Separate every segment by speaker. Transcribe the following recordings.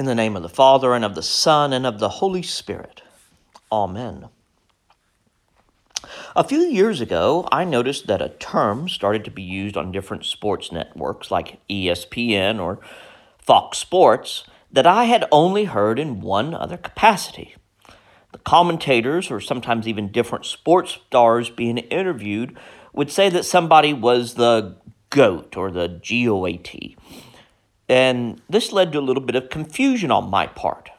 Speaker 1: In the name of the Father, and of the Son, and of the Holy Spirit. Amen. A few years ago, I noticed that a term started to be used on different sports networks like ESPN or Fox Sports that I had only heard in one other capacity. The commentators, or sometimes even different sports stars being interviewed, would say that somebody was the GOAT or the GOAT. And this led to a little bit of confusion on my part.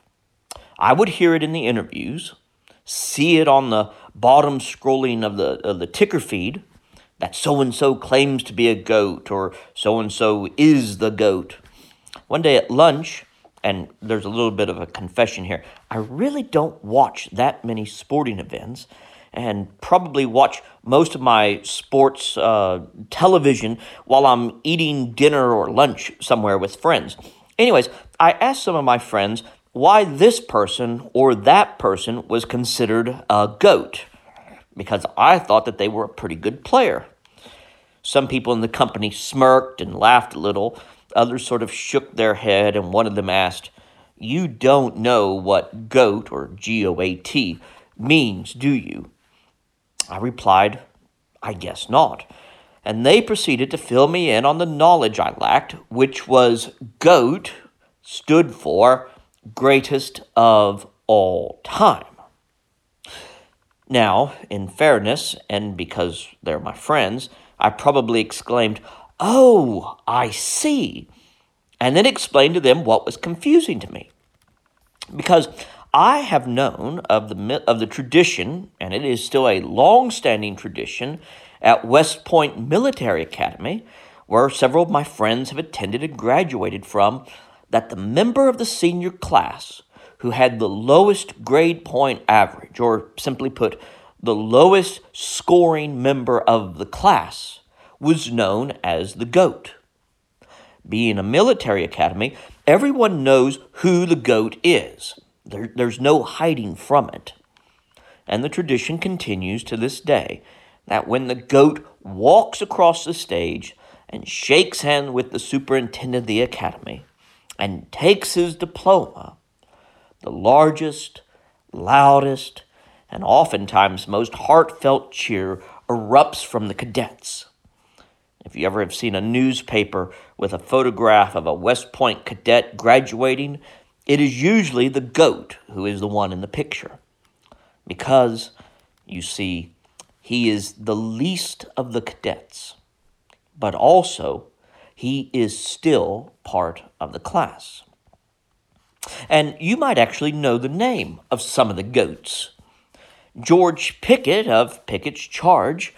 Speaker 1: I would hear it in the interviews, see it on the bottom scrolling of the, of the ticker feed that so and so claims to be a goat or so and so is the goat. One day at lunch, and there's a little bit of a confession here, I really don't watch that many sporting events and probably watch most of my sports uh, television while I'm eating dinner or lunch somewhere with friends. Anyways, I asked some of my friends why this person or that person was considered a GOAT because I thought that they were a pretty good player. Some people in the company smirked and laughed a little. Others sort of shook their head, and one of them asked, You don't know what GOAT or G O A T means, do you? I replied, I guess not. And they proceeded to fill me in on the knowledge I lacked, which was GOAT stood for greatest of all time. Now, in fairness, and because they're my friends, I probably exclaimed, Oh, I see, and then explained to them what was confusing to me. Because I have known of the, of the tradition, and it is still a long standing tradition, at West Point Military Academy, where several of my friends have attended and graduated from, that the member of the senior class who had the lowest grade point average, or simply put, the lowest scoring member of the class, was known as the GOAT. Being a military academy, everyone knows who the GOAT is. There, there's no hiding from it. And the tradition continues to this day that when the goat walks across the stage and shakes hands with the superintendent of the academy and takes his diploma, the largest, loudest, and oftentimes most heartfelt cheer erupts from the cadets. If you ever have seen a newspaper with a photograph of a West Point cadet graduating, it is usually the goat who is the one in the picture. Because, you see, he is the least of the cadets, but also he is still part of the class. And you might actually know the name of some of the goats. George Pickett of Pickett's Charge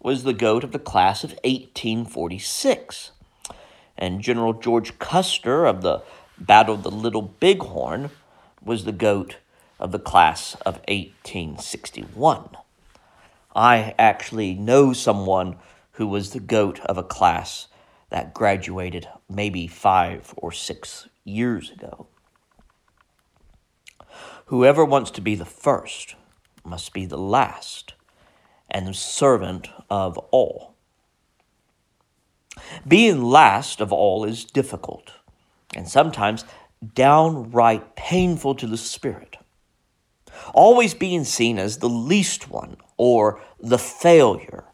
Speaker 1: was the goat of the class of 1846. And General George Custer of the Battle of the Little Bighorn was the goat of the class of 1861. I actually know someone who was the goat of a class that graduated maybe five or six years ago. Whoever wants to be the first must be the last and the servant of all. Being last of all is difficult and sometimes downright painful to the spirit. Always being seen as the least one, or the failure,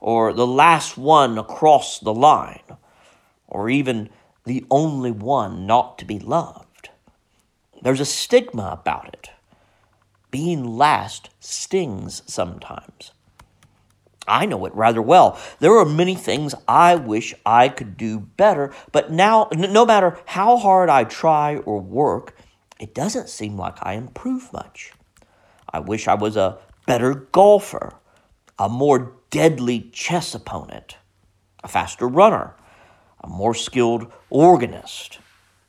Speaker 1: or the last one across the line, or even the only one not to be loved. There's a stigma about it. Being last stings sometimes. I know it rather well. There are many things I wish I could do better, but now, no matter how hard I try or work, it doesn't seem like I improve much. I wish I was a better golfer, a more deadly chess opponent, a faster runner, a more skilled organist,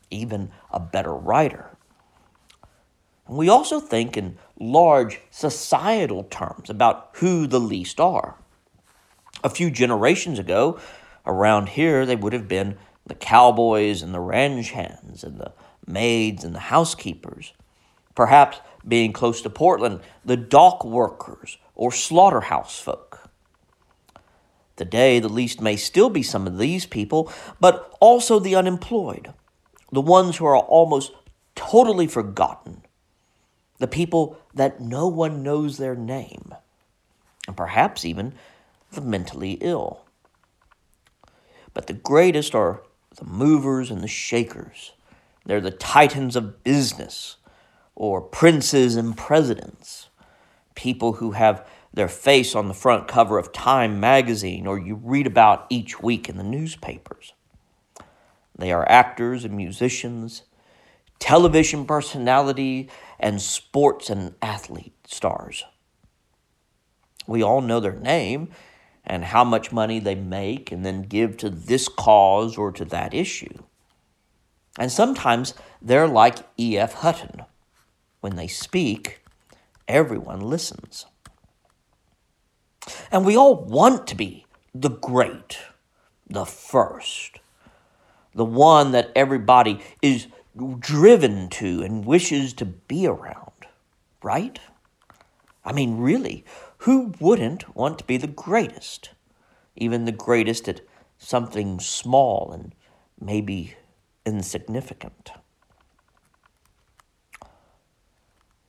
Speaker 1: even a better writer. And we also think in large societal terms about who the least are a few generations ago, around here, they would have been the cowboys and the ranch hands and the maids and the housekeepers. Perhaps being close to Portland, the dock workers or slaughterhouse folk. Today, the least may still be some of these people, but also the unemployed, the ones who are almost totally forgotten, the people that no one knows their name, and perhaps even the mentally ill. But the greatest are the movers and the shakers. They're the titans of business, or princes and presidents, people who have their face on the front cover of Time magazine or you read about each week in the newspapers. They are actors and musicians, television personality, and sports and athlete stars. We all know their name and how much money they make and then give to this cause or to that issue. And sometimes they're like E.F. Hutton. When they speak, everyone listens. And we all want to be the great, the first, the one that everybody is driven to and wishes to be around, right? I mean, really, who wouldn't want to be the greatest? Even the greatest at something small and maybe insignificant.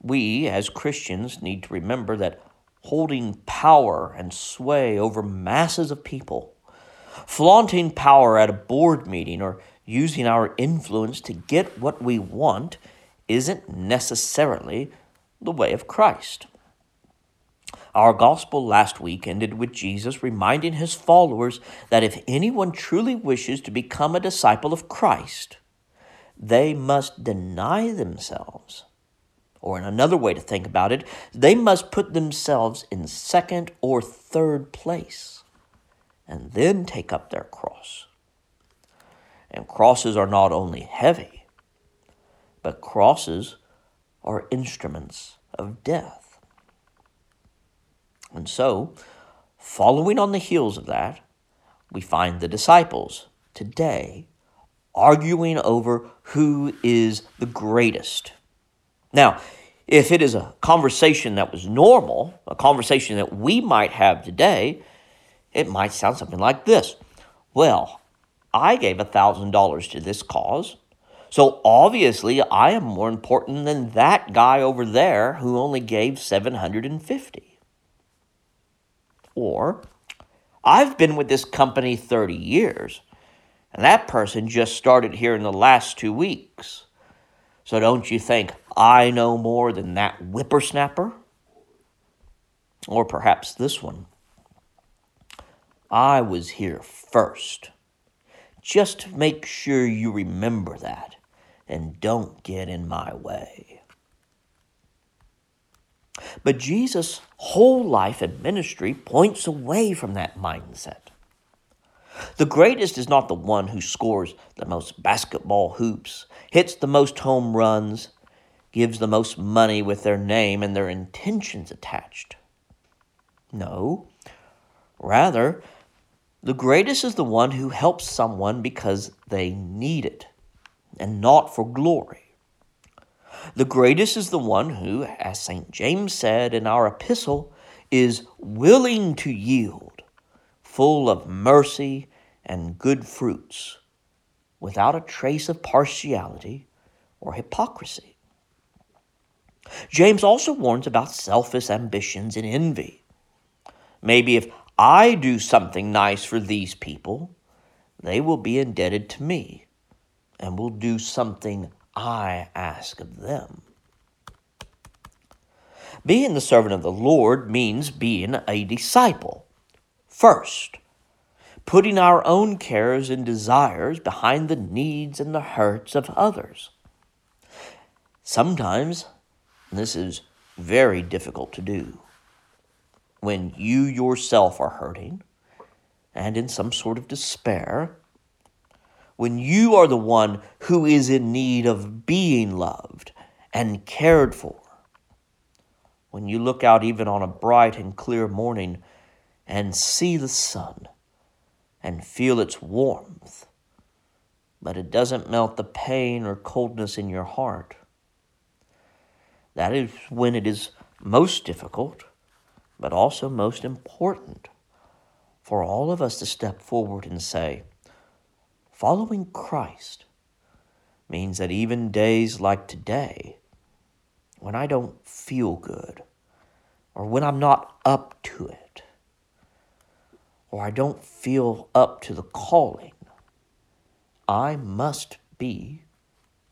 Speaker 1: We, as Christians, need to remember that holding power and sway over masses of people, flaunting power at a board meeting, or using our influence to get what we want isn't necessarily the way of Christ. Our gospel last week ended with Jesus reminding his followers that if anyone truly wishes to become a disciple of Christ, they must deny themselves or in another way to think about it, they must put themselves in second or third place and then take up their cross. And crosses are not only heavy, but crosses are instruments of death. And so, following on the heels of that, we find the disciples today arguing over who is the greatest now, if it is a conversation that was normal, a conversation that we might have today, it might sound something like this Well, I gave $1,000 to this cause, so obviously I am more important than that guy over there who only gave 750. Or, I've been with this company 30 years, and that person just started here in the last two weeks. So don't you think I know more than that whippersnapper? Or perhaps this one. I was here first. Just make sure you remember that and don't get in my way. But Jesus' whole life and ministry points away from that mindset. The greatest is not the one who scores the most basketball hoops, hits the most home runs, gives the most money with their name and their intentions attached. No. Rather, the greatest is the one who helps someone because they need it and not for glory. The greatest is the one who, as St. James said in our epistle, is willing to yield full of mercy and good fruits, without a trace of partiality or hypocrisy. James also warns about selfish ambitions and envy. Maybe if I do something nice for these people, they will be indebted to me and will do something I ask of them. Being the servant of the Lord means being a disciple First, putting our own cares and desires behind the needs and the hurts of others. Sometimes this is very difficult to do. When you yourself are hurting and in some sort of despair, when you are the one who is in need of being loved and cared for, when you look out even on a bright and clear morning and see the sun and feel its warmth, but it doesn't melt the pain or coldness in your heart. That is when it is most difficult, but also most important for all of us to step forward and say, following Christ means that even days like today, when I don't feel good, or when I'm not up to it, or I don't feel up to the calling, I must be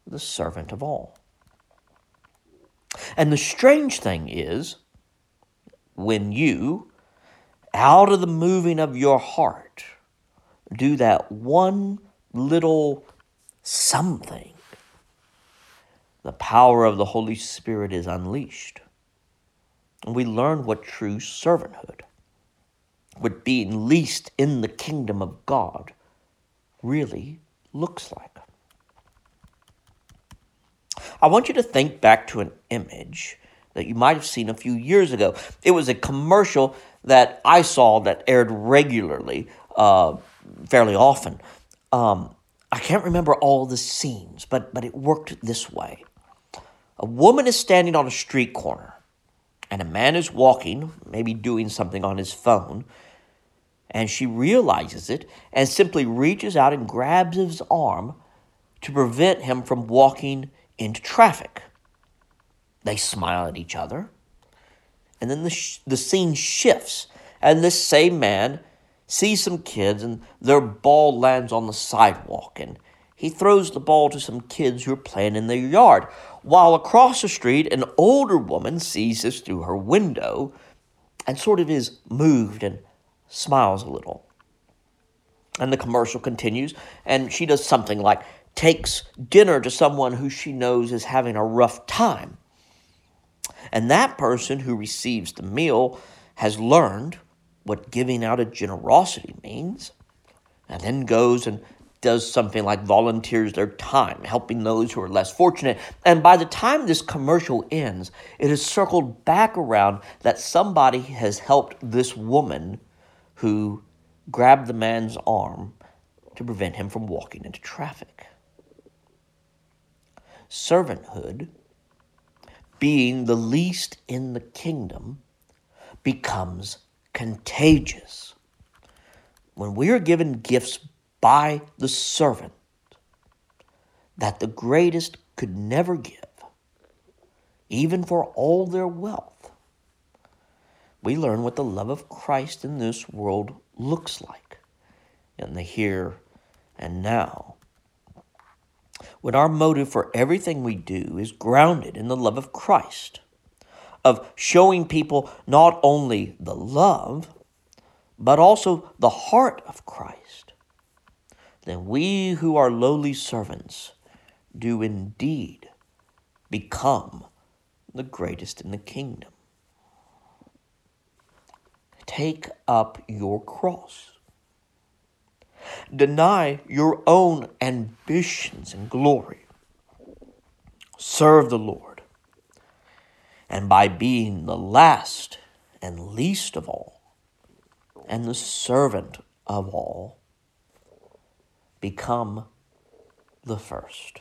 Speaker 1: the servant of all. And the strange thing is, when you, out of the moving of your heart, do that one little something, the power of the Holy Spirit is unleashed. And we learn what true servanthood, what being least in the kingdom of God, really looks like. I want you to think back to an image that you might have seen a few years ago. It was a commercial that I saw that aired regularly, uh, fairly often. Um, I can't remember all the scenes, but, but it worked this way. A woman is standing on a street corner, and a man is walking, maybe doing something on his phone, and she realizes it and simply reaches out and grabs his arm to prevent him from walking into traffic. They smile at each other. And then the, sh- the scene shifts, and this same man sees some kids, and their ball lands on the sidewalk. And he throws the ball to some kids who are playing in their yard. While across the street, an older woman sees this through her window and sort of is moved and smiles a little. And the commercial continues, and she does something like takes dinner to someone who she knows is having a rough time. And that person who receives the meal has learned what giving out of generosity means, and then goes and does something like volunteers their time, helping those who are less fortunate. And by the time this commercial ends, it has circled back around that somebody has helped this woman who grabbed the man's arm to prevent him from walking into traffic servanthood, being the least in the kingdom, becomes contagious. When we are given gifts by the servant that the greatest could never give, even for all their wealth, we learn what the love of Christ in this world looks like in the here and now when our motive for everything we do is grounded in the love of Christ, of showing people not only the love, but also the heart of Christ, then we who are lowly servants do indeed become the greatest in the kingdom. Take up your cross. Deny your own ambitions and glory. Serve the Lord. And by being the last and least of all, and the servant of all, become the first.